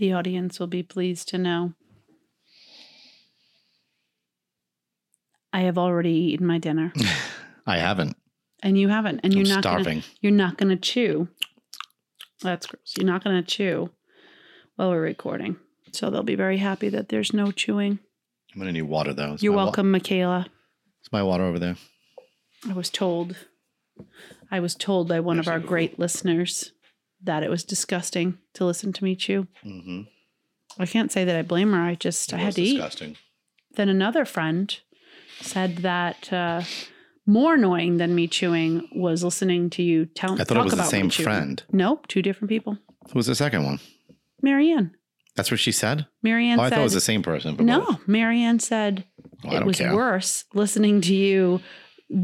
The audience will be pleased to know. I have already eaten my dinner, I haven't. and you haven't, and you're I'm not gonna, starving. you're not going to chew. That's gross. You're not going to chew while we're recording, so they'll be very happy that there's no chewing. I'm gonna need water though. Is You're my wa- welcome, Michaela. It's my water over there? I was told, I was told by one of our great listeners that it was disgusting to listen to me chew. Mm-hmm. I can't say that I blame her. I just I had to eat. disgusting. Then another friend said that uh, more annoying than me chewing was listening to you tell. I thought talk it was the same friend. Nope, two different people. Who was the second one? Marianne. That's what she said. Marianne Oh, I said. thought it was the same person. no, both. Marianne said Well, it was care. worse listening to you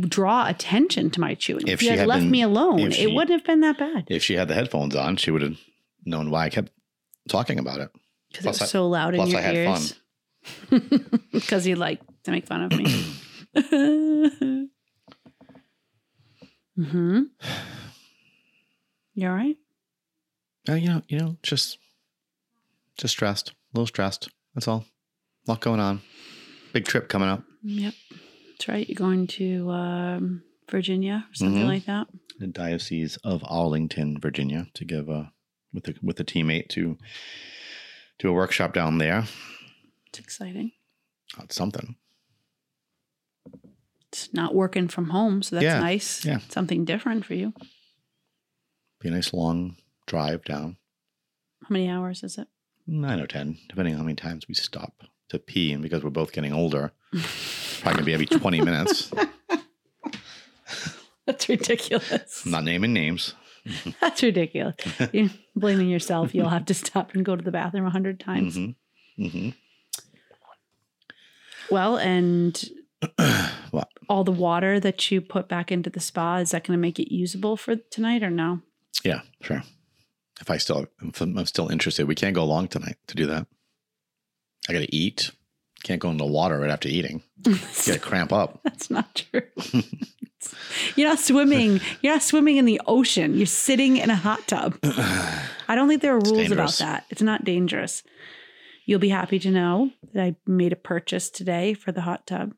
draw attention to my chewing. If If, you she had, had left been- me alone, if it wouldn't have been that bad If she had the headphones on, she would have known why I kept talking about it. because it was I- so loud in your I ears. Because you like to make fun of me. hmm You all right? Uh, you know, you know, just just stressed, a little stressed. That's all. A lot going on. Big trip coming up. Yep. That's right. You're going to um, Virginia or something Mhm. like that. The Diocese of Arlington, Virginia, to give a with a with a teammate to do a workshop down there. It's exciting. That's something. It's not working from home, so that's Yeah, nice. yeah. Something different for you. Be a nice long drive down. How many hours is it? Nine or ten, depending on how many times we stop to pee. And because we're both getting older, probably gonna be every twenty minutes. That's ridiculous. I'm not naming names. That's ridiculous. You're blaming yourself. You'll have to stop and go to the bathroom a hundred times. hmm hmm Well, and What? all the water that you put back into the spa is that going to make it usable for tonight or no? Yeah, sure. If I still, if I'm still interested, we can't go long tonight to do that. I got to eat. Can't go in the water right after eating. You Get a cramp up. That's not true. You're not swimming. You're not swimming in the ocean. You're sitting in a hot tub. I don't think there are rules about that. It's not dangerous. You'll be happy to know that I made a purchase today for the hot tub.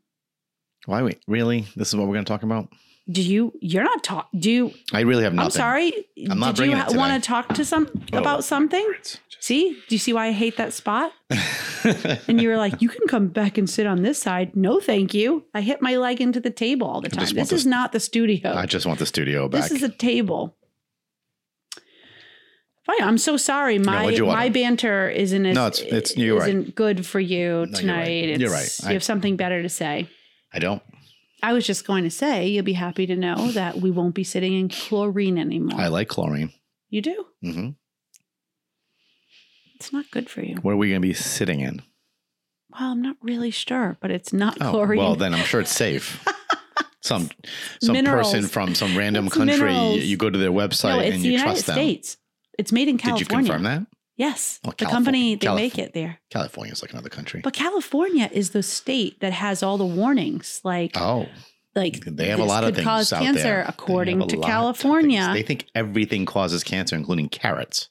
Why wait? Really? This is what we're going to talk about? Do you? You're not talk. Do you? I really have nothing. I'm sorry. I'm not Did you bringing it want to talk to some Oh. about something? Just- See? Do you see why I hate that spot? And you were like, you can come back and sit on this side. No, thank you. I hit my leg into the table all the time. This want is not the studio. I just want the studio back. This is a table. Fine. I'm so sorry. My what'd you order? my banter isn't as No, it's- it's- you're right. isn't good for you you're right. tonight. It's, You're right. You I- have something better to say. I don't. I was just going to say you'll be happy to know that we won't be sitting in chlorine anymore. I like chlorine. you do. hmm It's not good for you. What are we going to be sitting in? Well, I'm not really sure, but it's not Oh, chlorine. well, then I'm sure it's safe. some some Minerals. person from some random It's country. minerals. You go to their website no, and the you United trust them. States. It's made in California. Did you confirm that? Yes, the company they California. make it there. California is like another country. But California is the state that has all the warnings, like oh, like they have a lot of things cause out cancer, there. According to California. They think everything causes cancer, including carrots.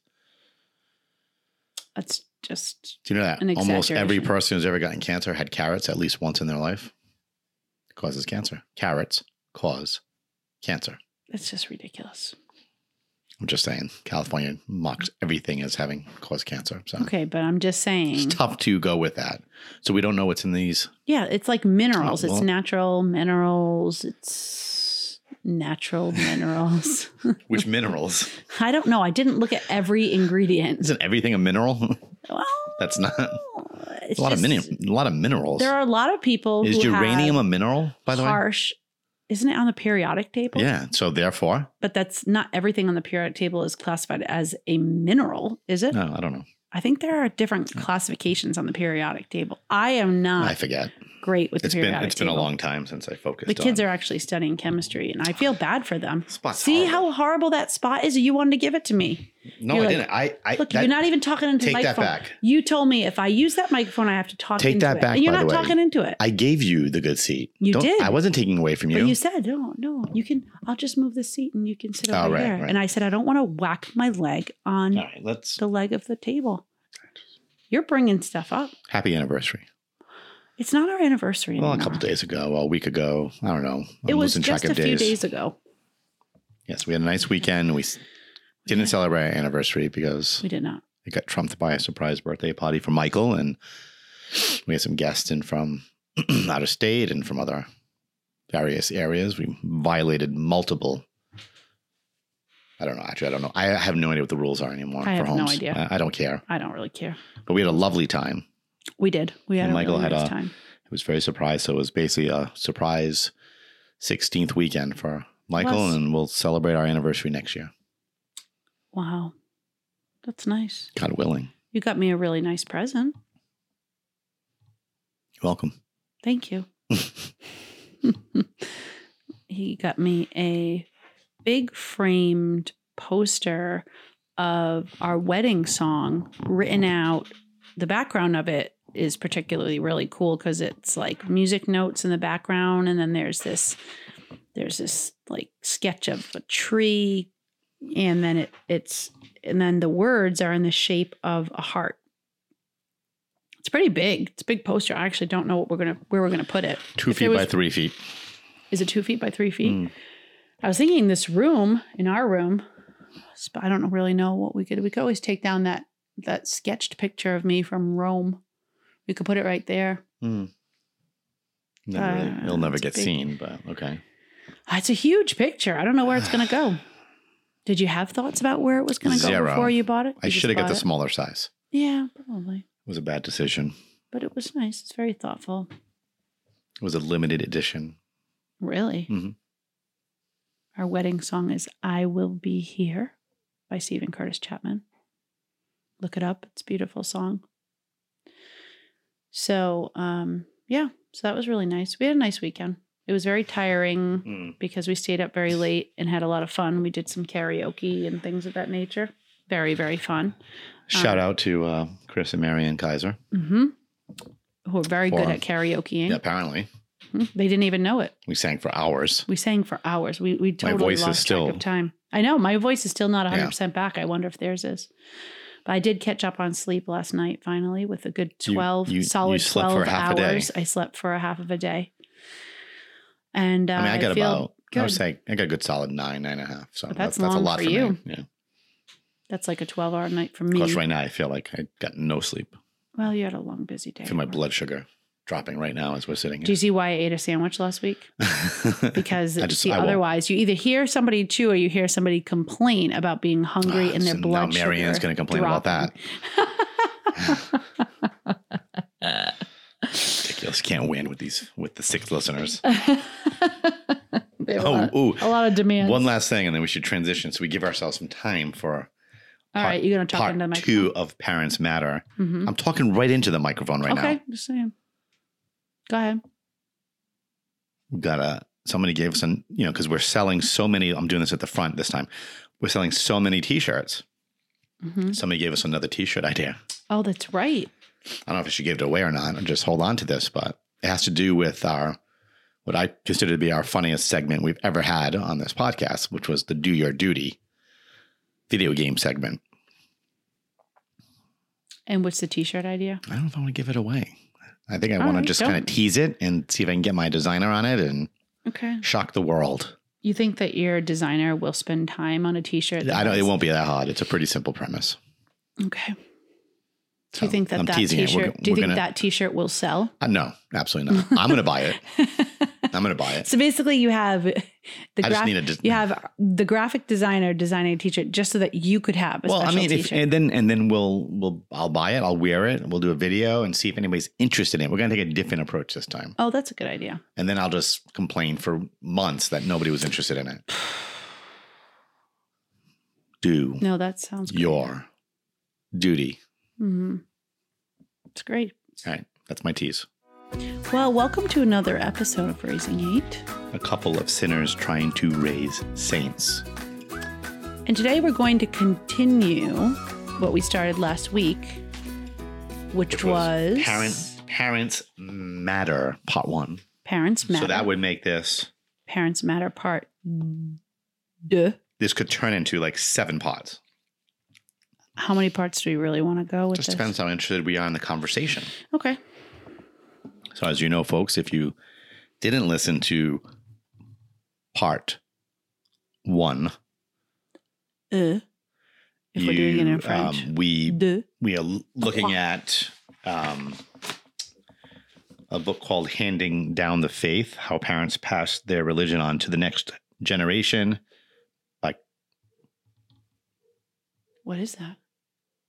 That's just Do you know that almost every person who's ever gotten cancer had carrots at least once in their life? It causes cancer. Carrots cause cancer. it's just ridiculous. I'm just saying, California mocks everything as having caused cancer. So Okay, but I'm just saying. it's tough to go with that. So we don't know what's in these. Yeah, it's like minerals. Oh, well. It's natural minerals. It's natural minerals. Which minerals? I don't know. I didn't look at every ingredient. Isn't everything a mineral? Well, That's not a lot of just- min- a lot of minerals. There are a lot of people Is uranium a mineral, by the way? harsh. Isn't it on the periodic table? Yeah. So therefore, But that's not everything on the periodic table is classified as a mineral, is it? no, I don't know. I think there are different classifications on the periodic table. I am not I forget. Great with It's the been periodic it's been a long time since I focused. The kids on. are actually studying chemistry, and I feel bad for them. Spot's See horrible. how horrible that spot is? You wanted to give it to me. No, you're I like, didn't. I, I Look, that- you're not even talking into the take that microphone. back. You told me if I use that microphone, I have to talk Take into that it. back, and you're not the way. talking into it. I gave you the good seat. You did. I wasn't taking away from you. But you said, no, no, you can, I'll just move the seat and you can sit oh, over Oh, right, there. right. And I said, I don't want to whack my leg on right, the leg of the table. You're bringing stuff up. Happy anniversary. It's not our anniversary Well, a anymore. couple days ago, a week ago. I don't know. I'm It was just a few days ago. Yes, we had a nice weekend. We didn't celebrate our anniversary because We did not. it got trumped by a surprise birthday party for Michael, and we had some guests in from out of state and from other various areas. We violated multiple. I don't know. Actually, I don't know. I have no idea what the rules are anymore I for have no idea. I, I don't care. I don't really care. But we had a lovely time. We did. We had Michael really had nice a- time. It was very surprised. So it was basically a surprise 16th weekend for Michael, Was. and we'll celebrate our anniversary next year. Wow. That's nice. God willing. You got me a really nice present. You're welcome. Thank you. he got me a big framed poster of our wedding song written out. The background of it is particularly really cool because it's like music notes in the background, and then there's this there's this like sketch of a tree, and then it it's and then the words are in the shape of a heart. It's pretty big. It's a big poster. I actually don't know what we're gonna where we're gonna put it. Two If feet there by three feet. Is it two feet by three feet? Mm. I was thinking this room in our room. I don't really know what we could. We could always take down that that sketched picture of me from Rome. We could put it right there. Mm. Never really, Uh, it'll never get big. seen, but okay. Ah, It's a huge picture. I don't know where it's going to go. Did you have thoughts about where it was going to go before you bought it? I You just should have got the it? smaller size. Yeah, probably. It was a bad decision. But it was nice. It's very thoughtful. It was a limited edition. Really. Mhm. Our wedding song is I Will Be Here by Steven Curtis Chapman. Look it up. It's a beautiful song. So, um, yeah, so that was really nice. We had a nice weekend. It was very tiring Mm. because we stayed up very late and had a lot of fun. We did some karaoke and things of that nature. Very, very fun. Shout Um, out to uh, Chris and Marianne Kaiser. Mm-hmm. Who are very good at karaokeing. Yeah, apparently. Mhm. They didn't even know it. We sang for hours. We sang for hours. We we totally voice is lost still- track of time. I know my voice is still not 100 Yeah. percent back. I wonder if theirs is. But I did catch up on sleep last night. Finally, with a good 12 you- you solid slept for 12 half a day. hours. I slept for a half of a day. And uh, I mean, I got feel about, I would good. say, I got a good solid nine, nine and a half. So that's, that's that's, a lot for for, you. me. Yeah. That's like a 12 hour night for me. course, right now I feel like I got no sleep. Well, you had a long, busy day. I feel my blood sugar dropping right now as we're sitting here. Do you see why I ate a sandwich last week? Because just- see, otherwise, you either hear somebody chew or you hear somebody complain about being hungry Ah, and their so blood now Marianne's going to complain about that. Ridiculous. Can't win with these with the six listeners. Have a, Oh, lot, ooh. a lot of demand. One last thing, and then we should transition so we give ourselves some time for All right, you're going to talk into the two of Parents Matter. Mhm. I'm talking right into the microphone right okay, now. Okay, just saying. Go ahead. We got a somebody gave us an you know because we're selling so many. I'm doing this at the front this time. We're selling so many T-shirts. Mhm. Somebody gave us another T-shirt idea. Oh, that's right. I don't know if I should give it away or not, or just hold on to this, but it has to do with our what I consider to be our funniest segment we've ever had on this podcast, which was the Do Your Duty video game segment. And what's the T-shirt idea? I don't know if I want to give it away. I think I want to just kind of tease it and see if I can get my designer on it and Okay. shock the world. You think that your designer will spend time on a T-shirt? I don't. It won't be that hard. It's a pretty simple premise. Okay. Do you think that I'm that teasing. T-shirt? We're, do you think gonna, that T-shirt will sell? Uh, no, absolutely not. I'm going to buy it. I'm going to buy it. So basically, you have the I just graphic. need a. des- you have the graphic designer designing a T-shirt just so that you could have a well, I mean, if, and then and then we'll we'll I'll buy it. I'll wear it. We'll do a video and see if anybody's interested in it. We're going to take a different approach this time, oh, that's a good idea. and then I'll just complain for months that nobody was interested in it. Do No, that sounds good. your duty. Hmm It's great. All right, that's my tease. Well, welcome to another episode of Raising Eight. A couple of sinners trying to raise saints. And today we're going to continue what we started last week, which, Which was, was parents parents matter part one. Parents Matter. So that would make this Parents Matter Part Duh. this could turn into like seven pods. How many parts do we really want to go with Just this? depends how interested we are in the conversation. Okay. So, as you know, folks, if you didn't listen to part one, Uh, if we're doing it in French. um, we De. we are looking at um, a book called "Handing Down the Faith: How Parents Pass Their Religion On to the Next Generation." by What is that?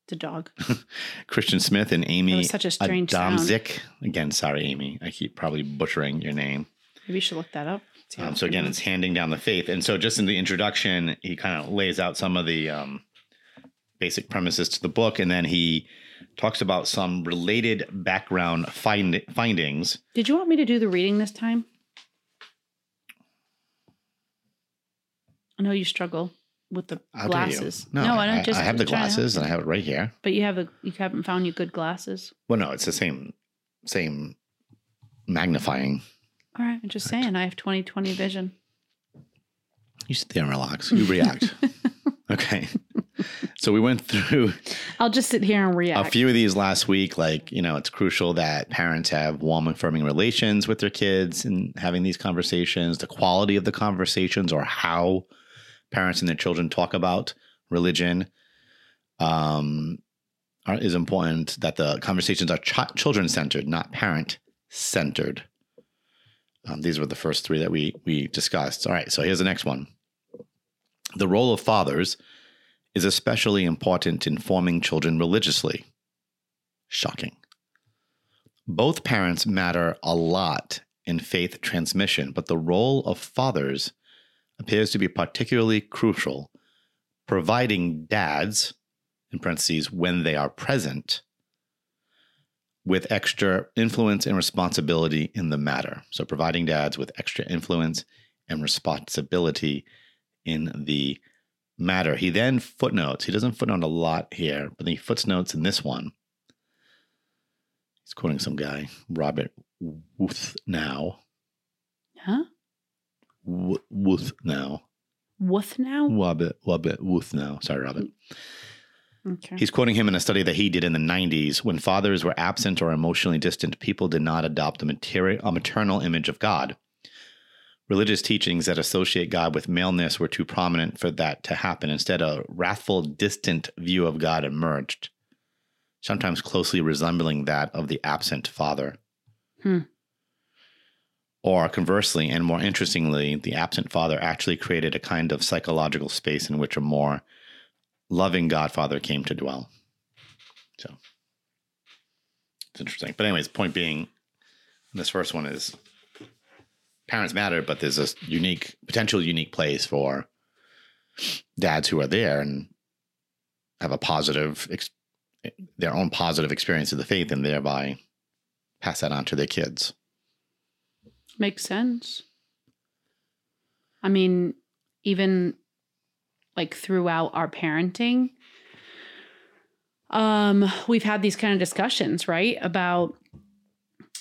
The dog. Christian Smith and Amy such a strange sound. Adamczyk. Again, sorry, Amy. I keep probably butchering your name. Maybe you should look that up. Um, so again, it's handing down the faith. And so just in the introduction, he kind of lays out some of the um, basic premises to the book, and then he talks about some related background find- findings. Did you want me to do the reading this time? I know you struggle with the I'll glasses. No, I I, don't just I have the trying to help glasses, and I have it right here. But you have a you haven't found you good glasses. Well, no, it's the same same magnifying. All right, I'm just saying I have 20/20 vision. You sit there and relax. You react. okay. So we went through I'll just sit here and react. a few of these last week like you know it's crucial that parents have warm affirming relations with their kids and having these conversations the quality of the conversations or how parents and their children talk about religion um, are, is important that the conversations are ch- children centered not parent centered um, these were the first three that we we discussed all right so here's the next one the role of fathers is especially important in forming children religiously. Shocking. Both parents matter a lot in faith transmission, but the role of fathers appears to be particularly crucial, providing dads, in parentheses, when they are present, with extra influence and responsibility in the matter. So, providing dads with extra influence and responsibility in the matter. He then footnotes. He doesn't footnote a lot here, but he footnotes in this one. He's quoting some guy, Robert Wuth now. huh? Wuth now. What now? Robert, Robert Wuthnow. Sorry, Robert. Okay. He's quoting him in a study that he did in the 90s. When fathers were absent or emotionally distant, people did not adopt a, materi- a maternal image of God. Religious teachings that associate God with maleness were too prominent for that to happen. Instead, a wrathful, distant view of God emerged, sometimes closely resembling that of the absent father. Hmm. Or conversely, and more interestingly, the absent father actually created a kind of psychological space in which a more loving Godfather came to dwell. So it's interesting. But anyways, point being, this first one is parents matter, but there's a unique, potential unique place for dads who are there and have a positive, ex- their own positive experience of the faith, and thereby pass that on to their kids. Makes sense. I mean, even like throughout our parenting, um, we've had these kind of discussions, right? About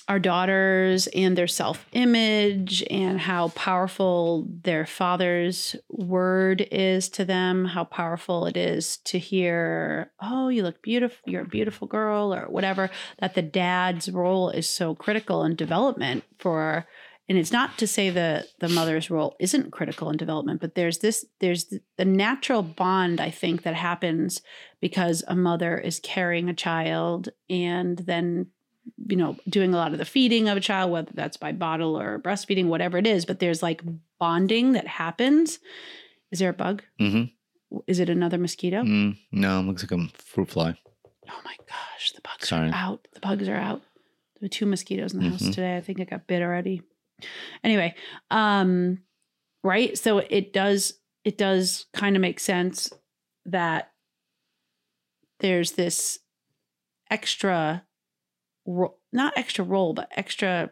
our daughters and their self image and how powerful their father's word is to them, how powerful it is to hear, oh, you look beautiful, you're a beautiful girl, or whatever, that the dad's role is so critical in development for and it's not to say that the mother's role isn't critical in development but there's this there's the natural bond i think that happens because a mother is carrying a child and then you know doing a lot of the feeding of a child whether that's by bottle or breastfeeding whatever it is but there's like bonding that happens is there a bug Mm-hmm. is it another mosquito Mm, no, looks like a fruit fly. oh my gosh the bugs Sorry. are out the bugs are out there were two mosquitoes in the house Mhm. today i think i got bit already anyway um right? So it does it does kind of make sense that there's this extra ro- not extra role but extra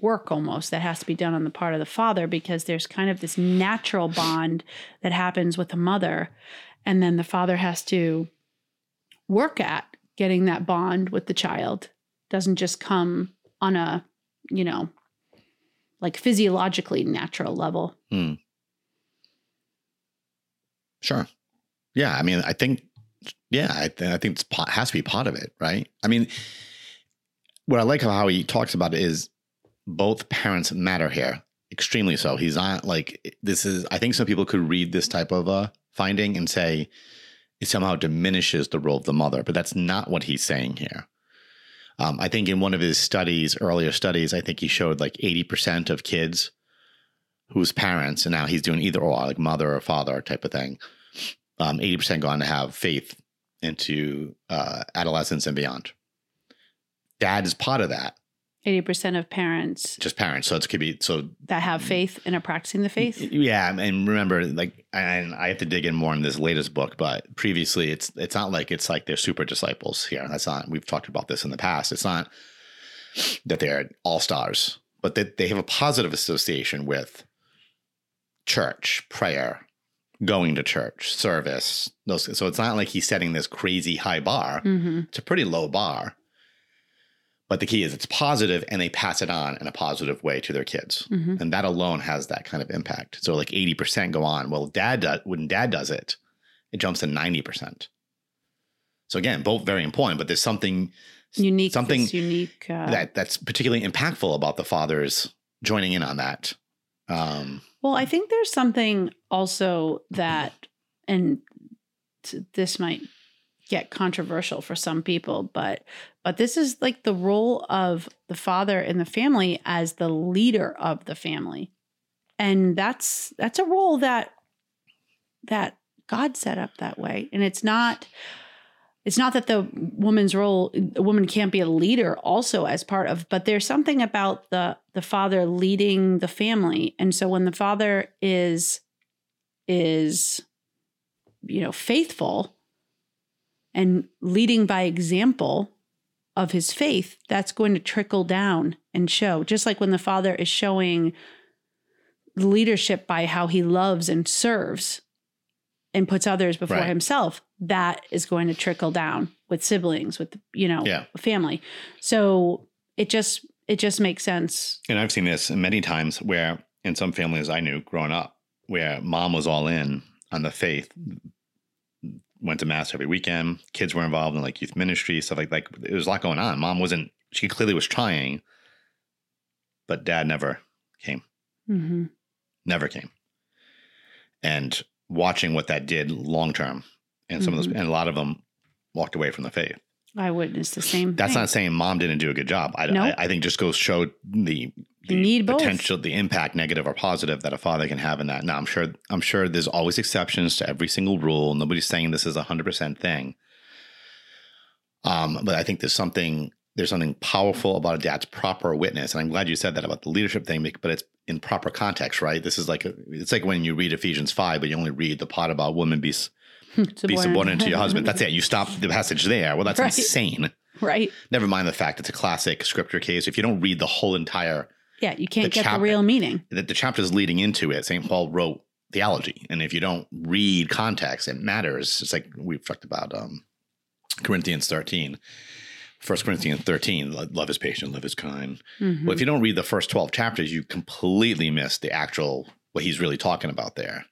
work almost that has to be done on the part of the father because there's kind of this natural bond that happens with the mother and then the father has to work at getting that bond with the child. Doesn't just come on a you know like physiologically natural level Sure. Yeah, I mean, I think Yeah, I, th- I think part, has to be part of it, right? I mean, what I like of how he talks about it is both parents matter here, extremely so. He's not like this is. I think some people could read this type of uh, finding and say it somehow diminishes the role of the mother, but that's not what he's saying here. Um, I think in one of his studies, earlier studies, I think he showed like eighty percent of kids whose parents, and now he's doing either or, like mother or father type of thing. Um, eighty percent go on to have faith into uh, adolescence and beyond. Dad is part of that, 80% of parents just parents. So it could be so. that have faith and are practicing the faith. Yeah, and remember, like, and I have to dig in more in this latest book, but previously, it's it's not like it's like they're super disciples here. That's not. We've talked about this in the past. It's not that they're all stars, but that they have a positive association with church, prayer, going to church, service. Those. So it's not like he's setting this crazy high bar. hmm It's a pretty low bar. But the key is it's positive and they pass it on in a positive way to their kids. hmm And that alone has that kind of impact. So like 80% go on. Well, dad does, when dad does it, it jumps to 90%. So again, both very important, but there's something Unique. Something unique. Uh, that that's particularly impactful about the fathers joining in on that. Um, Well, I think there's something also that, and this might get controversial for some people, but but this is like the role of the father in the family as the leader of the family, and that's that's a role that that God set up that way, and it's not. It's not that the woman's role, a woman can't be a leader also as part of, but there's something about the the father leading the family. And so when the father is is you know faithful and leading by example of his faith, that's going to trickle down and show. Just like when the father is showing leadership by how he loves and serves and puts others before Right. himself, that is going to trickle down with siblings, with you know, Yeah. family. So it just it just makes sense. and I've seen this many times where in some families I knew growing up, where mom was all in on the faith, went to mass every weekend, kids were involved in like youth ministry, stuff like like there was a lot going on. Mom wasn't she clearly was trying, but dad never came. hmm never came. And watching what that did long term, and some of those, and a lot of them walked away from the faith. I witnessed the same. That's thing. not saying mom didn't do a good job. I, No. I, I think just goes show the the You need both. potential, the impact, negative or positive, that a father can have in that. Now, I'm sure, I'm sure there's always exceptions to every single rule. Nobody's saying this is a hundred percent thing. Um, but I think there's something there's something powerful about a dad's proper witness, and I'm glad you said that about the leadership thing. But it's in proper context, right? This is like a, it's like when you read Ephesians five, but you only read the part about women be be subordinate to your husband. That's it. You stop the passage there. Well, that's Right. insane. right. Never mind the fact it's a classic scripture case. If you don't read the whole entire Yeah, you can't The get chap- the real meaning. that the chapters leading into it, St. Paul wrote theology. And if you don't read context, it matters. It's like we've talked about um, Corinthians 13. 1 Corinthians 13, love is patient, love is kind. Mhm. Well, if you don't read the first 12 chapters, you completely miss the actual, what he's really talking about there.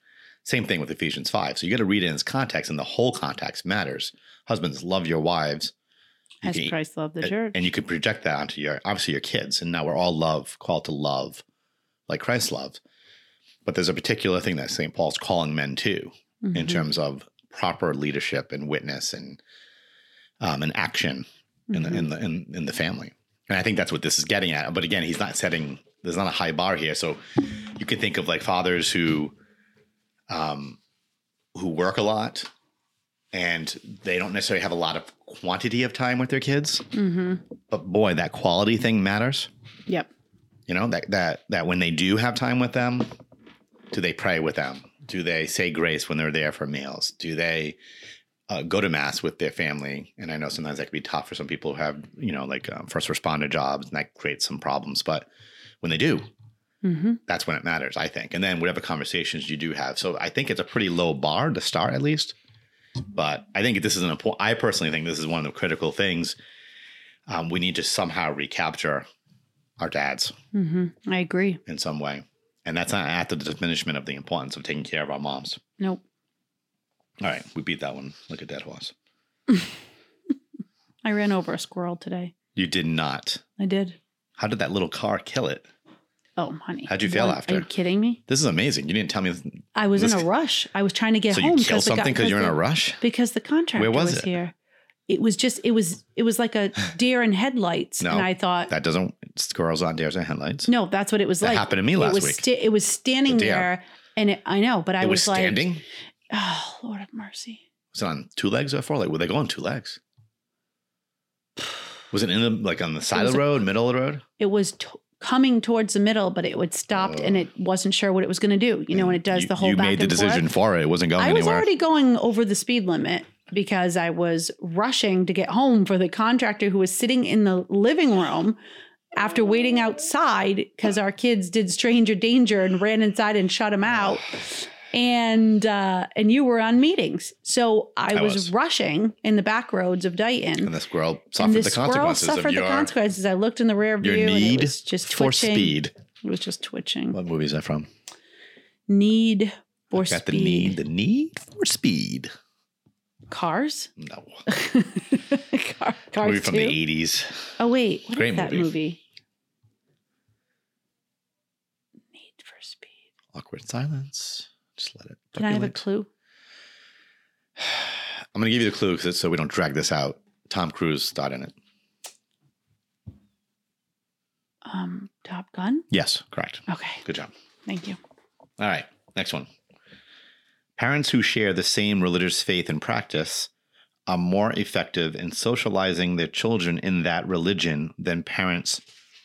Same thing with Ephesians 5. So you got to read it in its context, and the whole context matters. Husbands, love your wives. You As can- Christ loved the church. And you could project that onto your obviously your kids. And now we're all love, called to love, like Christ loved. But there's a particular thing that St. Paul's calling men to in Mhm. terms of proper leadership and witness and um, and action in Mhm. the in the in, in the family. And I think that's what this is getting at. But again, he's not setting there's not a high bar here. So you can think of like fathers who um who work a lot and they don't necessarily have a lot of quantity of time with their kids Mhm. but boy, that quality thing matters. Yep. You know that that that when they do have time with them, do they pray with them? Do they say grace when they're there for meals? Do they uh, go to mass with their family? And I know sometimes that can be tough for some people who have you know like um, first responder jobs, and that creates some problems. But when they do, hmm that's when it matters, I think. And then whatever conversations you do have. So I think it's a pretty low bar to start at least. But I think this is an important. I personally think this is one of the critical things. Um, we need to somehow recapture our dads hmm I agree. in some way, and that's not at the diminishment of the importance of taking care of our moms. Nope. All right, we beat that one like a dead horse. I ran over a squirrel today. You did not. I did. How did that little car kill it? Oh, honey. How'd you feel What? after? Are you kidding me? This is amazing. You didn't tell me. I was This- in a rush. I was trying to get so home you killed something because you're in a rush? because the contractor was was, it? here. It was just it was it was like a deer in headlights, No, and I thought That doesn't. Squirrels on dares in headlights. no, that's what it was That like. happened to me it last was week. sta- it was standing The there, and it, I know, but I it was, was standing. oh Lord of mercy. was it on two legs or four legs? Were they going two legs? Was it in the like on the side of the a- road, middle of the road? It was t- coming towards the middle, but it would stopped, and it oh. wasn't sure what it was going to do. You know, when it does you, the whole You made the decision forth. for it. It wasn't going I was already going over the speed limit because I was rushing to get home for the contractor who was sitting in the living room after waiting outside because our kids did stranger danger and ran inside and shut him out. And uh, and you were on meetings, so I, I was, was. rushing in the back roads of Dighton. and the squirrel suffered the the consequences suffered of the your, consequences. I looked in the rear view your and it need was just for twitching. speed. It was just twitching. What movie is that from? Need for Got speed. the need, the need for speed. Cars. No, Car, cars movie from too? the eighties. Oh wait, what is Great that movie. movie? Need for Speed. Awkward silence. Just let it. Can I have a clue? I'm going to give you the clue because so we don't drag this out. Tom Cruise starred in it. Um, Top Gun. Yes, correct. Okay, Good job. thank you. All right, next one. Parents who share the same religious faith and practice are more effective in socializing their children in that religion than parents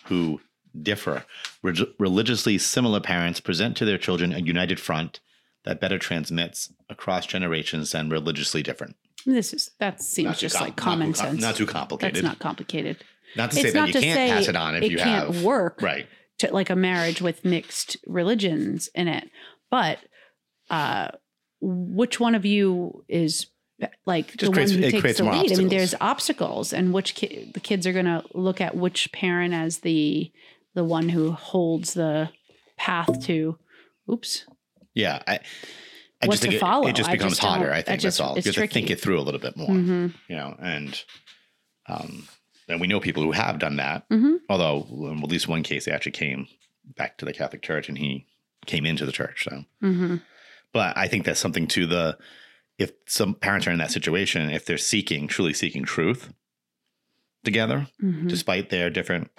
who differ. Reg- religiously similar parents present to their children a united front that better transmits across generations than religiously different. This is that seems Not just com- like not common com- sense. Not too complicated. That's not complicated. Not to say it's that not you can't say pass it on if it you can't have. work Right. to like a marriage with mixed religions in it. But uh, which one of you is like Just the creates- one who it takes creates the more lead? I mean, there's obstacles, and which ki- the kids are going to look at which parent as the the one who holds the path to. Oops. Yeah. I, I What just think to it, follow. it just becomes just harder. I think just- that's all. You have to think it through a little bit more. hmm you know, and um, and we know people who have done that. Mhm. Although, in at least one case, they actually came back to the Catholic Church, and he came into the church. So, hmm but I think that's something to the if some parents are in that situation, if they're seeking, truly seeking truth together, hmm despite their different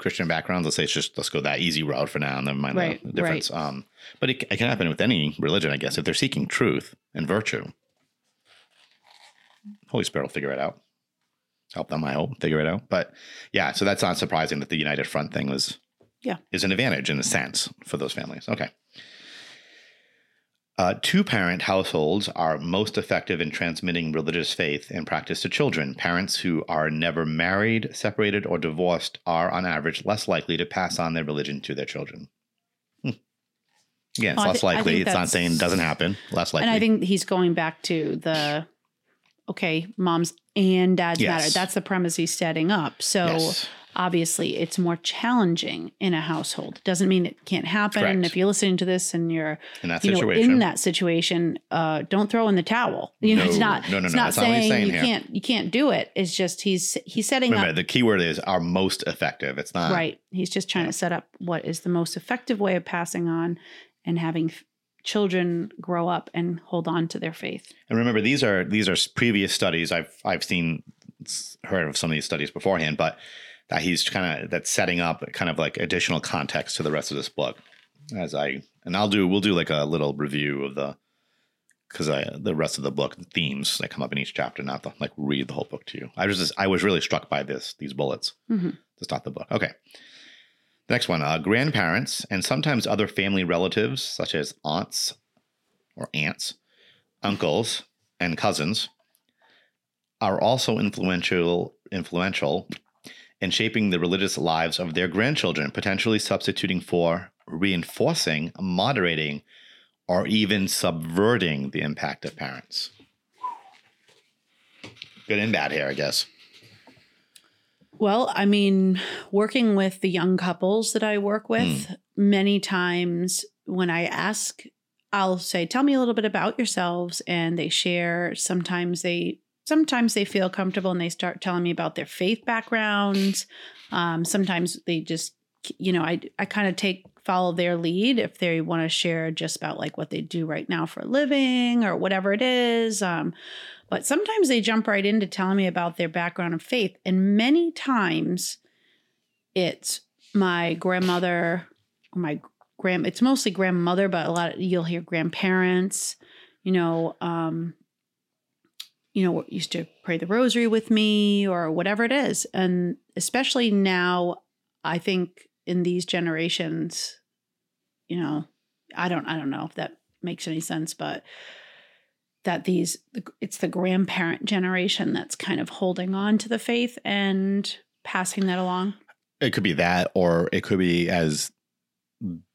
Christian backgrounds, let's say it's just let's go that easy route for now, and then mind Right, the difference. Um, but it, it can happen with any religion, I guess, if they're seeking truth and virtue. Holy Spirit will figure it out. Help them, I hope, figure it out. But yeah, so that's not surprising that the United Front thing was Yeah. is an advantage in a sense for those families. Okay. Uh, two parent households are most effective in transmitting religious faith and practice to children. Parents who are never married, separated, or divorced are, on average, less likely to pass on their religion to their children. Hmm. Again, it's Oh, less I likely. It's not saying it doesn't happen. Less likely. And I think he's going back to the okay, moms and dads Yes. matter. That's the premise he's setting up. So Yes. Obviously it's more challenging in a household. Doesn't mean it can't happen. And if you're listening to this and you're in that you know situation. in that situation, uh, don't throw in the towel. You know, it's No, not no, no, it's no, not that's not saying, saying you here. can't you can't do it. It's just he's he's setting Remember, up the key word is are most effective. It's not right. He's just trying to set up what is the most effective way of passing on and having children grow up and hold on to their faith. And remember, these are these are previous studies. I've I've seen heard of some of these studies beforehand, but that he's kind of that's setting up kind of like additional context to the rest of this book. As I and I'll do we'll do like a little review of the because I the rest of the book themes that come up in each chapter, not the, like read the whole book to you. I was just I was really struck by this these bullets Mhm. to start the book. Okay. The next one, uh, grandparents and sometimes other family relatives, such as aunts or aunts, uncles, and cousins, are also influential influential in shaping the religious lives of their grandchildren, potentially substituting for, reinforcing, moderating, or even subverting the impact of parents. Good and bad here, I guess. Well, I mean, working with the young couples that I work hmm. with, many times when I ask I'll say, "Tell me a little bit about yourselves," and they share. Sometimes they sometimes they feel comfortable and they start telling me about their faith backgrounds. Um, sometimes they just, you know, I I kind of take follow their lead if they want to share just about like what they do right now for a living or whatever it is. Um, but sometimes they jump right into telling me about their background of faith, and many times it's my grandmother or my grand. It's mostly grandmother, but a lot of, you'll hear grandparents. You know, um, you know, used to pray the rosary with me or whatever it is. And especially now, I think in these generations, you know, I don't I don't know if that makes any sense, but that these it's the grandparent generation that's kind of holding on to the faith and passing that along. It could be that, or it could be as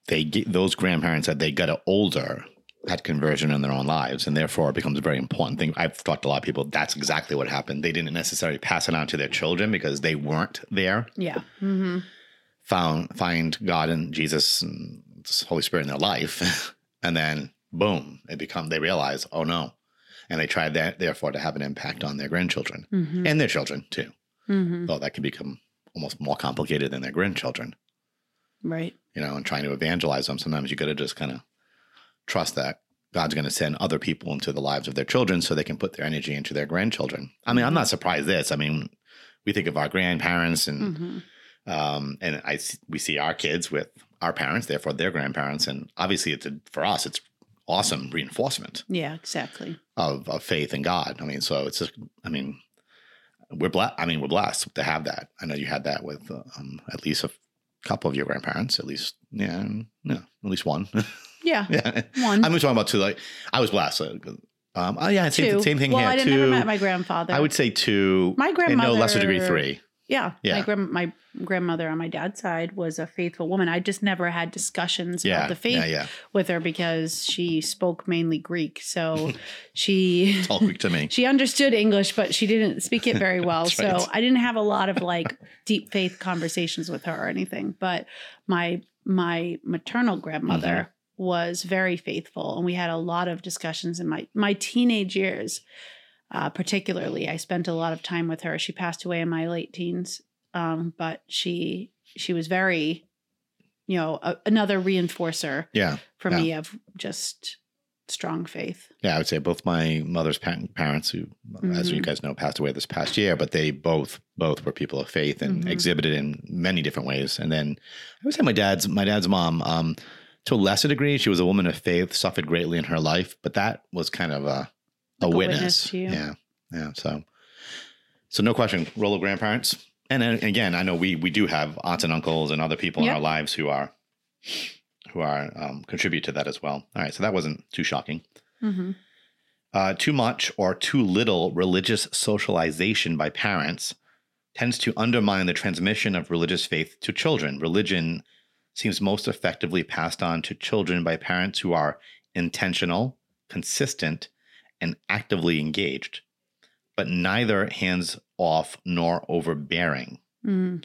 they get those grandparents that they got older had conversion in their own lives, and therefore it becomes a very important thing. I've talked to a lot of people. That's exactly what happened. They didn't necessarily pass it on to their children because they weren't there. Yeah. Mm-hmm. Found find God and Jesus and Holy Spirit in their life, and then boom, it become they realize, oh no, and they tried that therefore to have an impact on their grandchildren Mm-hmm. and their children too. Mm-hmm. Though that can become almost more complicated than their grandchildren. Right. you know, and trying to evangelize them, sometimes you got to just kind of trust that God's going to send other people into the lives of their children so they can put their energy into their grandchildren. I mean, I'm not surprised this. I mean, we think of our grandparents and Mm-hmm. um and I we see our kids with our parents, therefore their grandparents, and obviously it's a, for us it's awesome reinforcement Yeah, exactly. of of faith in God. I mean, so it's just I mean, we're blessed. I mean, we're blessed to have that. I know you had that with um, at least a couple of your grandparents, at least yeah, yeah, at least one. Yeah. yeah, One. I'm talking about two. Like I was blessed. so, Um, oh yeah, same, two. same thing well, here. I didn't two. never met my grandfather. I would say two. My in no lesser degree three. Yeah, Yeah. My grand my grandmother on my dad's side was a faithful woman. I just never had discussions Yeah, about the faith yeah, yeah. with her because she spoke mainly Greek. So she It's all Greek to me. she understood English, but she didn't speak it very well. So right. I didn't have a lot of like deep faith conversations with her or anything. But my my maternal grandmother Mm-hmm. Was very faithful, and we had a lot of discussions in my my teenage years. Uh, particularly, I spent a lot of time with her. She passed away in my late teens, um, but she she was very, you know, a, another reinforcer Yeah, for Yeah. me of just strong faith. yeah. I would say both my mother's pa- parents, who, as you Mhm. guys know, passed away this past year, but they both both were people of faith and Mhm. exhibited in many different ways. And then I would say my dad's my dad's mom, um, to a lesser degree, she was a woman of faith, suffered greatly in her life, but that was kind of a a Like a witness. witness to you. Yeah, yeah. So, so no question, role of grandparents. And then, again, I know we we do have aunts and uncles and other people in our lives who are who are um, contribute to that as well. All right, so that wasn't too shocking. Mm-hmm. Uh, too much or too little religious socialization by parents tends to undermine the transmission of religious faith to children. Religion seems most effectively passed on to children by parents who are intentional, consistent, and actively engaged, but neither hands off nor overbearing. Mm.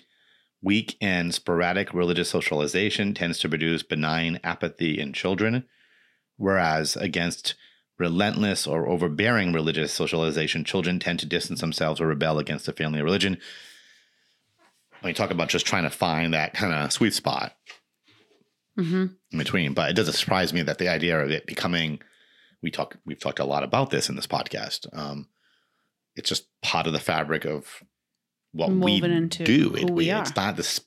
Weak and sporadic religious socialization tends to produce benign apathy in children, whereas against relentless or overbearing religious socialization, children tend to distance themselves or rebel against the family religion. When you talk about just trying to find that kind of sweet spot Mm-hmm. in between, but it doesn't surprise me that the idea of it becoming, we talk, we've talked a lot about this in this podcast. Um, it's just part of the fabric of what we do. who we It's are. not this.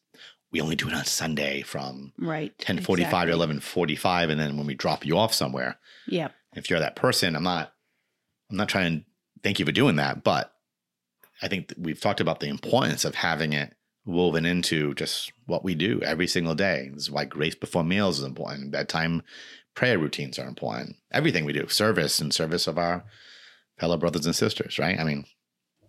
We only do it on Sunday from Right. ten forty five to eleven forty five, and then when we drop you off somewhere, Yep. if you're that person, I'm not. I'm not trying to thank you for doing that, but I think that we've talked about the importance of having it woven into just what we do every single day. This is why grace before meals is important. Bedtime prayer routines are important. Everything we do, service and service of our fellow brothers and sisters, right? I mean,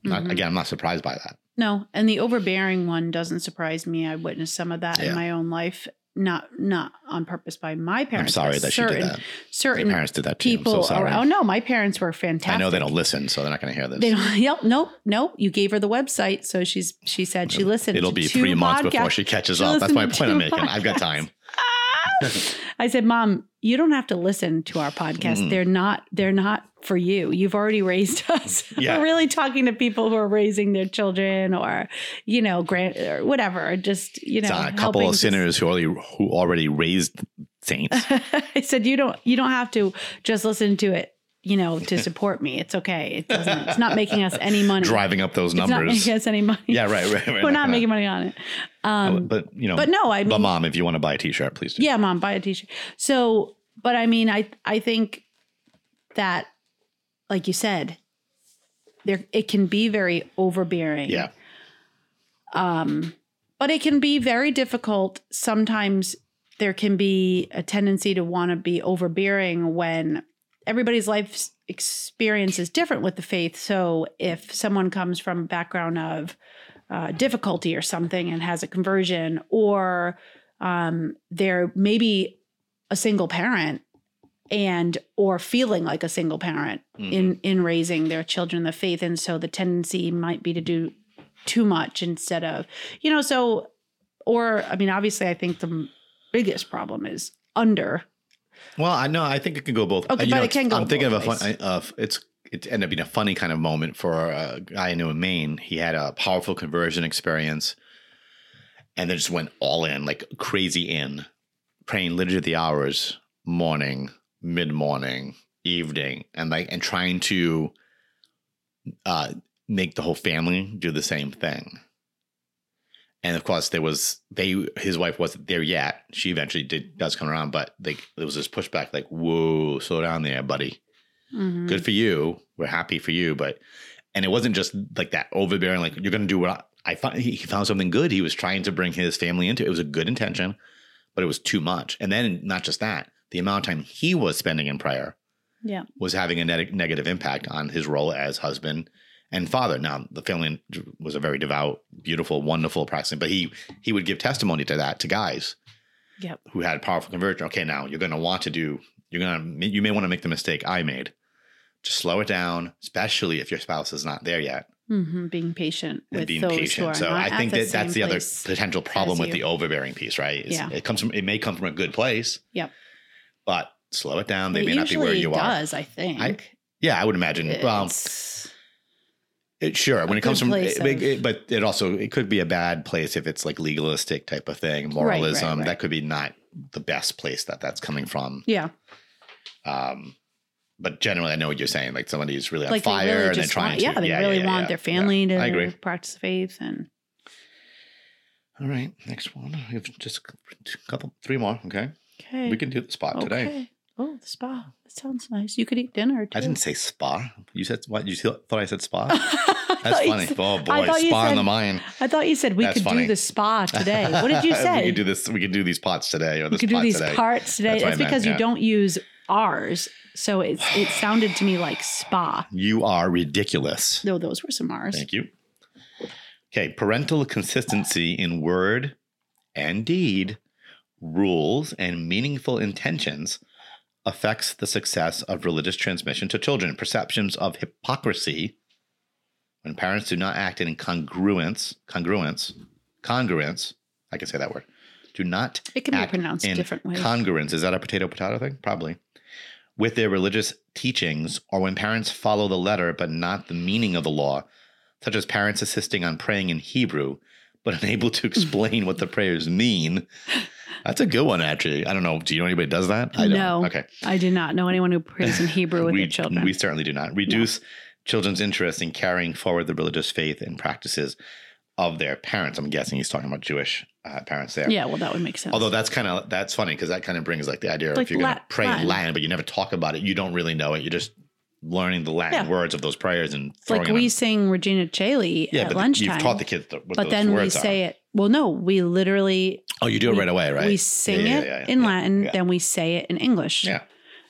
not, Mhm. again, I'm not surprised by that. No, and the overbearing one doesn't surprise me. I witnessed some of that Yeah. in my own life, not not on purpose by my parents. I'm sorry but that she did that. My Certain parents did that too. I'm people. so sorry. oh no, my parents were fantastic. I know they don't listen, so they're not going to hear this. They don't. Yep. Nope. Nope. You gave her the website, so she's. She said she listened. It'll to be two three months before she catches She up. That's my point I'm two making. I've got time. I said, Mom, you don't have to listen to our podcast. Mm-mm. They're not they're not for you. You've already raised us. Yeah. We're really talking to people who are raising their children or, you know, grand or whatever. Just, you know, It's a couple of sinners who already who already raised saints. I said you don't you don't have to just listen to it, you know, to support me. It's okay. It doesn't it's not making us any money. driving up those it's not numbers. making us any money. Yeah, right, right, right. We're not gonna- making money on it. Um but you know, but no, I mean but mom, if you want to buy a T-shirt, please do. Yeah, mom, buy a t-shirt. So, but I mean, I I think that, like you said, there it can be very overbearing. Yeah. Um, but it can be very difficult. Sometimes there can be a tendency to want to be overbearing when everybody's life experience is different with the faith. So if someone comes from a background of uh, difficulty or something and has a conversion, or um, they're maybe a single parent and or feeling like a single parent Mhm. in in raising their children in the faith and so the tendency might be to do too much instead of you know so or i mean obviously i think the biggest problem is under Well, I know. I think it could go both. Okay, you but know, it can go I'm thinking of a fun. Of it's it ended up being a funny kind of moment for a guy I knew in Maine. He had a powerful conversion experience, and then just went all in, like crazy in, praying literally the hours, morning, mid morning, evening, and like and trying to uh, make the whole family do the same thing. And of course, there was they. His wife wasn't there yet. She eventually did does come around, but like there was this pushback, like, "Whoa, slow down there, buddy. Mhm. Good for you. We're happy for you." But and it wasn't just like that overbearing, like you're going to do what I, I found. He found something good. He was trying to bring his family into. it. It was a good intention, but it was too much. And then not just that, the amount of time he was spending in prayer yeah was having a neg- negative impact on his role as husband and father. Now, the family was a very devout, beautiful, wonderful practicing, but he he would give testimony to that to guys Yep. who had powerful conversion. Okay, now you're going to want to do. You're going to you may want to make the mistake I made. Just slow it down, especially if your spouse is not there yet, hmm being patient and with being those who patient. are So not I think that that's the other potential problem with you. the overbearing piece, right? Yeah. It comes from it may come from a good place. Yep. But slow it down. They it may not be where you are. does i think I- Yeah, I would imagine. well, It's- It, sure, when it comes from, it- it- but it also it could be a bad place if it's like legalistic type of thing, right, moralism. right. That could be not the best place that that's coming from. yeah Um, but generally, I know what you're saying. Like somebody who's really on like fire really and they're trying want, to. yeah they really yeah, want yeah, their yeah. family I agree. to practice faith and All right, next one. We have just a couple, three more. Okay, okay we can do the spot today. Oh, the spa. That sounds nice. You could eat dinner too. I didn't say spa. You said what? You thought I said spa? That's funny. said- Oh boy, spa in the mind. I thought you said we That's could funny. do the spa today. What did you say? we could do this. We could do these pots today, or we could do these today. parts today. That's what I meant, because yeah. you don't use ours, so it it sounded to me like spa. You are ridiculous. No, those were some R's. Thank you. Okay, parental consistency in word and deed, rules, and meaningful intentions affects the success of religious transmission to children. Perceptions of hypocrisy when parents do not act in congruence, congruence, congruence, I can say that word, do not It can be pronounced in different ways. Congruence. Is that a potato potato thing? Probably. With their religious teachings, or when parents follow the letter but not the meaning of the law, such as parents insisting on praying in Hebrew but unable to explain what the prayers mean. That's a good one, actually. I don't know. Do you know anybody does that? I don't. No. Okay. I do not know anyone who prays in Hebrew with we, their children. We certainly do not. Reduce children's interest in carrying forward the religious faith and practices of their parents. I'm guessing he's talking about Jewish uh, parents there. yeah, well, that would make sense. Although that's kind of that's funny because that kind of brings like the idea of if you're going to pray in Latin. But you never talk about it, you don't really know it. You're just learning the Latin Yeah. words of those prayers and throwing like we in- sing Regina Caeli yeah, at but lunchtime. you've taught the kids the, what but then we say are. it. Well, no, we literally Oh, you do it right away, right? we sing Yeah, it yeah, yeah, in Latin, then we say it in English. Yeah.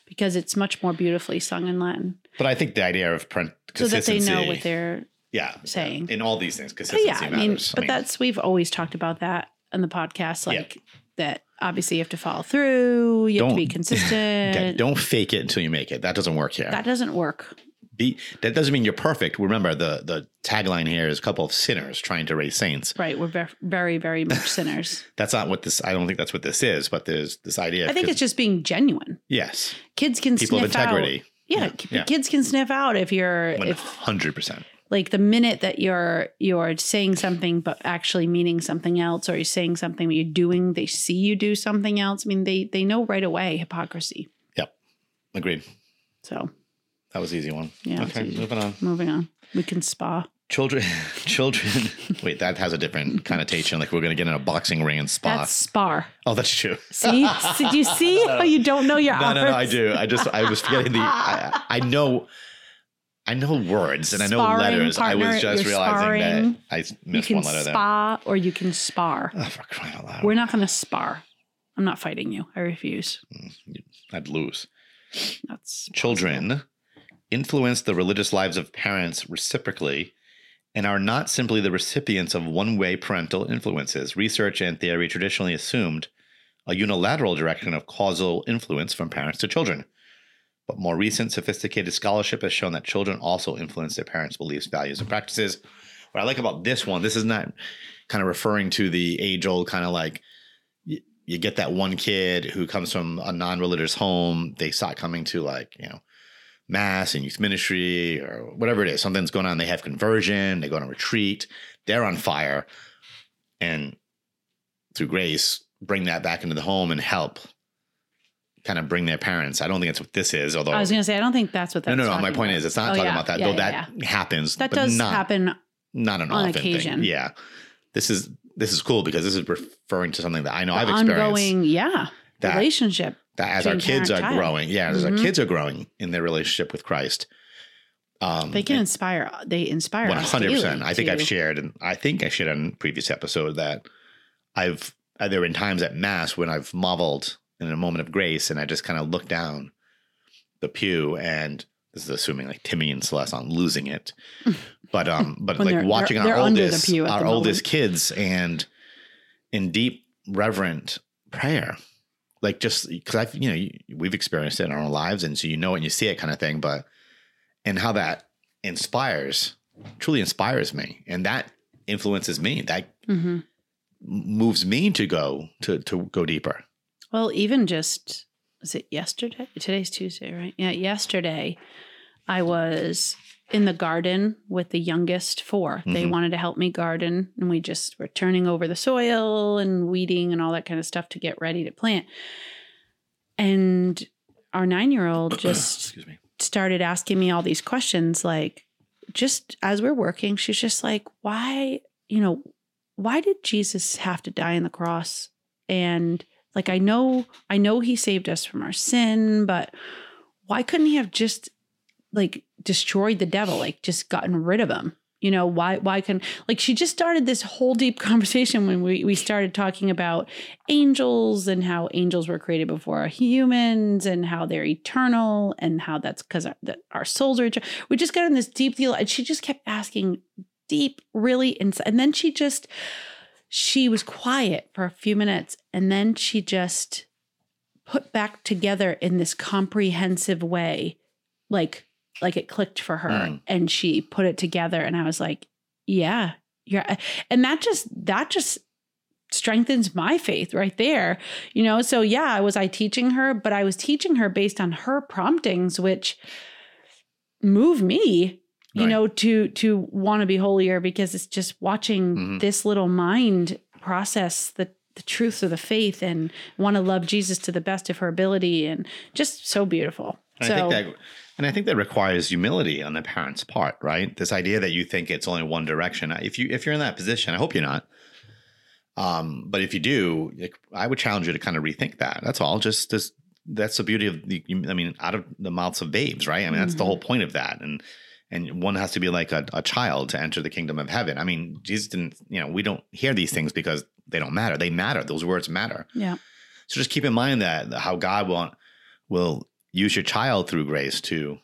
because it's much more beautifully sung in Latin, But I think the idea of print so that they know what they're. yeah, saying. in all these things, But consistency yeah, I mean, matters. but that's we've always talked about that on the podcast, like that. Obviously, you have to follow through. You have to be consistent. Don't fake it until you make it. That doesn't work here. that doesn't work. Be that doesn't mean you're perfect. Remember the the tagline here is a couple of sinners trying to raise saints. Right. We're ve- very, very much sinners. That's not what this I don't think that's what this is, but there's this idea I think it's just being genuine. yes. Kids can People of sniff integrity. out. Yeah, Yeah, yeah. kids can sniff out if you're if hundred percent. like the minute that you're you're saying something but actually meaning something else or you're saying something but you're doing they see you do something else. I mean they they know right away hypocrisy. Yep. Agreed. So That was an easy one. Yeah, Okay, moving on. moving on. We can spa. Children children wait, that has a different connotation. Like we're gonna get in a boxing ring and spa. That's spar. oh, that's true. See? Did you see how oh, you don't know your No, no, no, I do. I just I was forgetting the I, I know I know words and I know Sparring letters. I was just realizing sparring. that I missed one letter there. spa or you can spar. Oh, for crying out loud. We're not going to spar. I'm not fighting you. I refuse. Mm, I'd lose. That's Children influence the religious lives of parents reciprocally and are not simply the recipients of one way parental influences. Research and theory traditionally assumed a unilateral direction of causal influence from parents to children. But more recent sophisticated scholarship has shown that children also influence their parents' beliefs, values, and practices. What I like about this one, this is not kind of referring to the age old kind of like you get that one kid who comes from a non religious home, they start coming to like, you know, mass and youth ministry or whatever it is. Something's going on. They have conversion, they go on a retreat, they're on fire. And through grace, bring that back into the home and help kind of bring their parents. I don't think that's what this is, although I was going to say, I don't think that's what no, that's no, no. My point about. is, it's not Oh, talking yeah, about that. yeah, though yeah, that happens, That does not, happen. not an on often occasion. thing. Yeah, this is this is cool because this is referring to something that I know The I've experienced. ongoing, yeah, that- relationship. that as our kids are child. growing, yeah, as our Mhm. kids are growing in their relationship with Christ, um, They can inspire. They inspire. hundred percent. I think I've shared, and I think I shared on a previous episode that I've uh, there have been times at mass when I've marveled in a moment of grace, and I just kind of look down the pew, and this is assuming like Timmy and Celeste on losing it, but um, but like watching they're- our they're under oldest, our oldest moment. kids, and in deep reverent prayer. Like just because I've you know we've experienced it in our own lives, and so you know it and you see it kind of thing. But and how that inspires, truly inspires me, and that influences me. That Mhm. moves me to go to to go deeper. Well, even just was it yesterday? Today's Tuesday, right? Yeah, yesterday I was in the garden with the youngest 4 They Mhm. wanted to help me garden, and we just were turning over the soil and weeding and all that kind of stuff to get ready to plant. And our nine year old just started asking me all these questions like just as we're working she's just like why you know why did jesus have to die on the cross and like i know i know he saved us from our sin but why couldn't he have just like destroyed the devil like just gotten rid of him you know why why can like she just started this whole deep conversation when we we started talking about angels and how angels were created before humans and how they're eternal and how that's because our, that our souls are eternal. we just got in this deep deal and she just kept asking deep really ins- and then she just she was quiet for a few minutes and then she just put back together in this comprehensive way like like it clicked for her Mm. and she put it together and i was like yeah you're and that just that just strengthens my faith right there you know so yeah was i teaching her but i was teaching her based on her promptings which move me you Right. know to to want to be holier because it's just watching Mhm. this little mind process the the truths of the faith and want to love Jesus to the best of her ability and just so beautiful. And so I think that, and I think that requires humility on the parent's part, right? This idea that you think it's only one direction. If you if you're in that position, I hope you're not. Um, but if you do, I would challenge you to kind of rethink that. That's all. Just this. That's the beauty of the. I mean, out of the mouths of babes, right? I mean, that's the Mhm. whole point of that. And and one has to be like a, a child to enter the kingdom of heaven. I mean, Jesus didn't. You know, we don't hear these things because they don't matter. They matter. Those words matter. yeah. So just keep in mind that how God will will use your child through grace to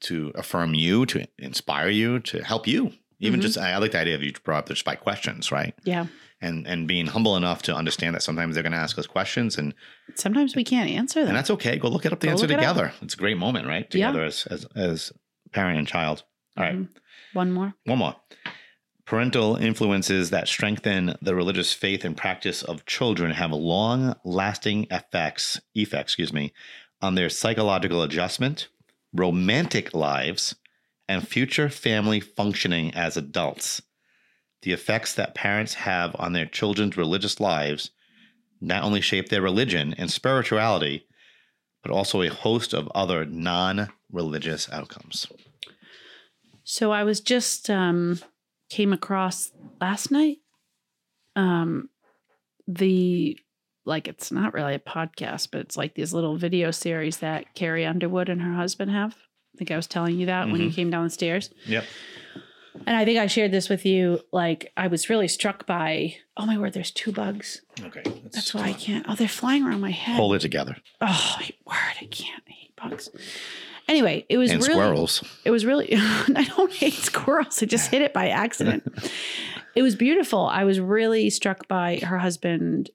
to affirm you, to inspire you, to help you. Even Mhm. just I like the idea of you brought up just by questions, right? Yeah. And and being humble enough to understand that sometimes they're going to ask us questions, and Sometimes we can't answer them. and that's okay. Go look it up the Go answer look it together. It's a great moment, right? Yeah. Together as as as parent and child. All right. Mhm. One more. One more. Parental influences that strengthen the religious faith and practice of children have long lasting effects, effects, excuse me, on their psychological adjustment, romantic lives, and future family functioning as adults. The effects that parents have on their children's religious lives not only shape their religion and spirituality, but also a host of other non religious outcomes. So I was just um came across last night um the like it's not really a podcast, but it's like these little video series that Carrie Underwood and her husband have. I think I was telling you that when you mm-hmm. came down the stairs. Yep. And I think I shared this with you. Like I was really struck by oh my word, there's two bugs. Okay. That's why I can't. Oh, they're flying around my head. hold it together. Oh, my word, I can't. I hate bugs. Anyway, it was and really squirrels. it was really I don't hate squirrels. I just hit it by accident. it was beautiful. I was really struck by her husband,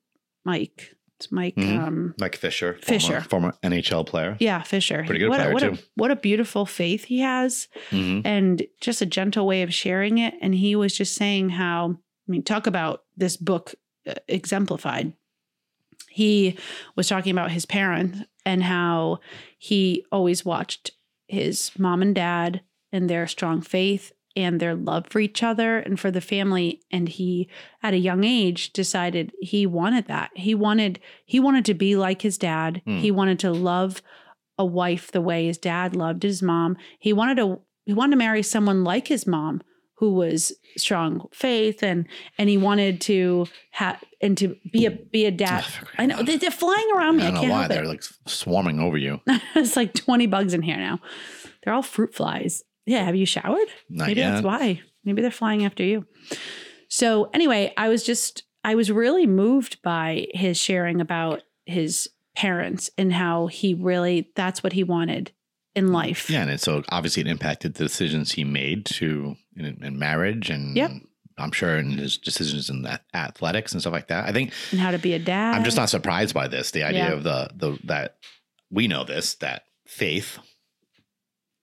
Mike. It's Mike Mhm. um Mike Fisher, Fisher. former, former NHL player. yeah, Fisher. Pretty good what player, a, what too. a what a beautiful faith he has hmm and just a gentle way of sharing it and he was just saying how I mean talk about this book uh, exemplified. He was talking about his parents and how he always watched his mom and dad and their strong faith and their love for each other and for the family and he at a young age decided he wanted that. He wanted he wanted to be like his dad. Hmm. he wanted to love a wife the way his dad loved his mom. He wanted to he wanted to marry someone like his mom who was strong faith and and he wanted to have and to be a be a dad. I know they, they're flying around me. I I, don't know can't why they're it. like swarming over you. it's like 20 bugs in here now. They're all fruit flies yeah have you showered Not Maybe yet. that's why. Maybe they're flying after you. So anyway, I was just I was really moved by his sharing about his parents and how he really that's what he wanted in life. Yeah, and it, so obviously it impacted the decisions he made to in, in marriage, and Yep. I'm sure in his decisions in that athletics and stuff like that. I think And how to be a dad. I'm just not surprised by this. The idea Yeah. of the the that we know this that faith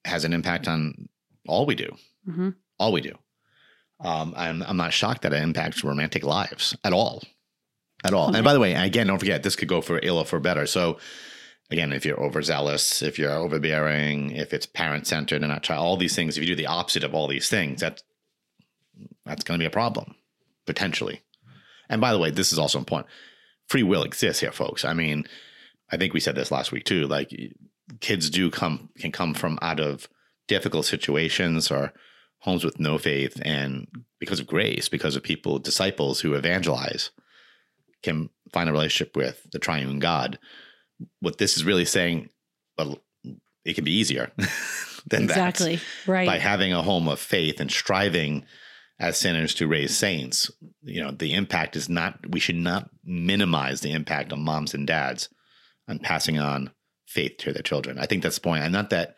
has an impact on all we do, Mhm. all we do. Um, I'm I'm not shocked that it impacts romantic lives at all, at all. Oh, and by the way, again, don't forget this could go for ill or for better. So. Again, if you're overzealous, if you're overbearing, if it's parent centered and not child, all these things, if you do the opposite of all these things, that's that's going to be a problem potentially. And by the way, this is also important. Free will exists here, folks. I mean, I think we said this last week too. Like kids do come can come from out of difficult situations or homes with no faith, and because of grace, because of people, disciples who evangelize, can find a relationship with the triune God. What this is really saying, well, it can be easier than that exactly right. by having a home of faith and striving as sinners to raise saints. You know, the impact is not, we should not minimize the impact on moms and dads on passing on faith to their children. I think that's the point. And not that,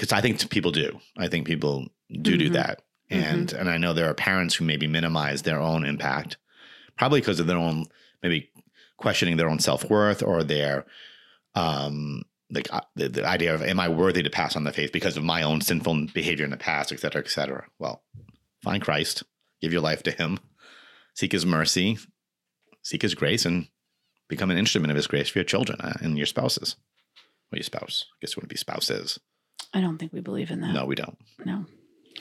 because I think people do. I think people do do Mhm. that. And and I know there are parents who maybe minimize their own impact, probably because of their own maybe questioning their own self worth or their um like uh, the, the idea of am I worthy to pass on the faith because of my own sinful behavior in the past, et cetera, et cetera. Well, find Christ, give your life to Him, seek His mercy, seek His grace, and become an instrument of His grace for your children uh, and your spouses. Well, your spouse. I guess it wouldn't be spouses. I don't think we believe in that. No, we don't. No.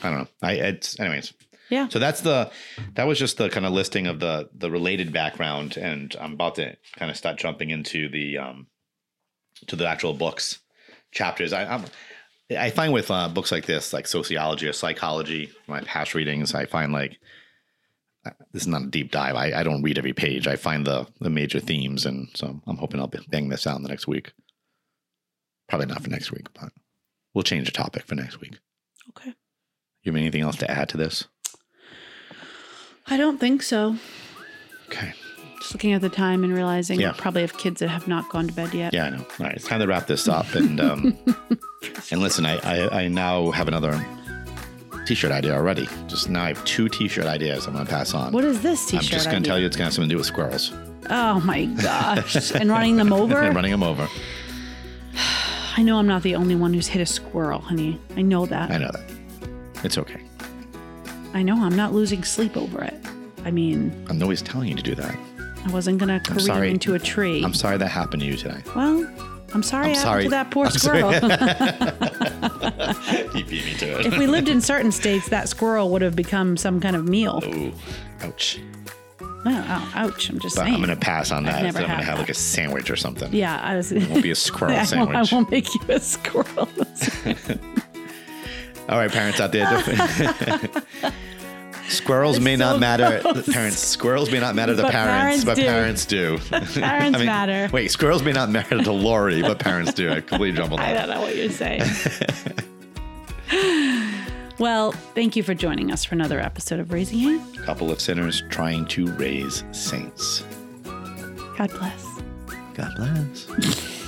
I don't know. I it's anyways. Yeah. So that's the that was just the kind of listing of the the related background, and I'm about to kind of start jumping into the um to the actual books chapters. I I'm, I find with uh, books like this, like sociology or psychology, my past readings, I find like uh, this is not a deep dive. I, I don't read every page. I find the the major themes, and so I'm hoping I'll bang this out in the next week. Probably not for next week, but we'll change the topic for next week. Okay. You have anything else to add to this? I don't think so. Okay. Just looking at the time and realizing Yeah. probably have kids that have not gone to bed yet. Yeah, I know. All right, it's time to wrap this up. And um, and listen, I, I I now have another t-shirt idea already. Just now, I have two t-shirt ideas I'm going to pass on. What is this t-shirt? I'm just going to tell you it's going to have something to do with squirrels Oh my gosh! and running them over. and running them over. I know I'm not the only one who's hit a squirrel, honey. I know that. I know that. It's okay. I know I'm not losing sleep over it. I mean, I'm always telling you to do that. I wasn't gonna career sorry. into a tree. I'm sorry that happened to you today. well, I'm sorry I'm sorry. to that poor I'm squirrel. you beat me to it. if we lived in certain states, that squirrel would have become some kind of meal. Ooh, ouch. Oh, oh, ouch! I'm just But saying. I'm gonna pass on that. I'm gonna have that. like a sandwich or something. yeah, I was. It won't be a squirrel I won't, sandwich. I won't make you a squirrel. All right, parents out there. Squirrels It's may so not matter. gross. Parents, squirrels may not matter to But parents, parents but do. parents do. Parents matter. Wait, squirrels may not matter to Lori, but parents do. I completely jumbled I that. don't know what you're saying. Well, thank you for joining us for another episode of Raising Hand. A couple of sinners trying to raise saints. God bless. God bless.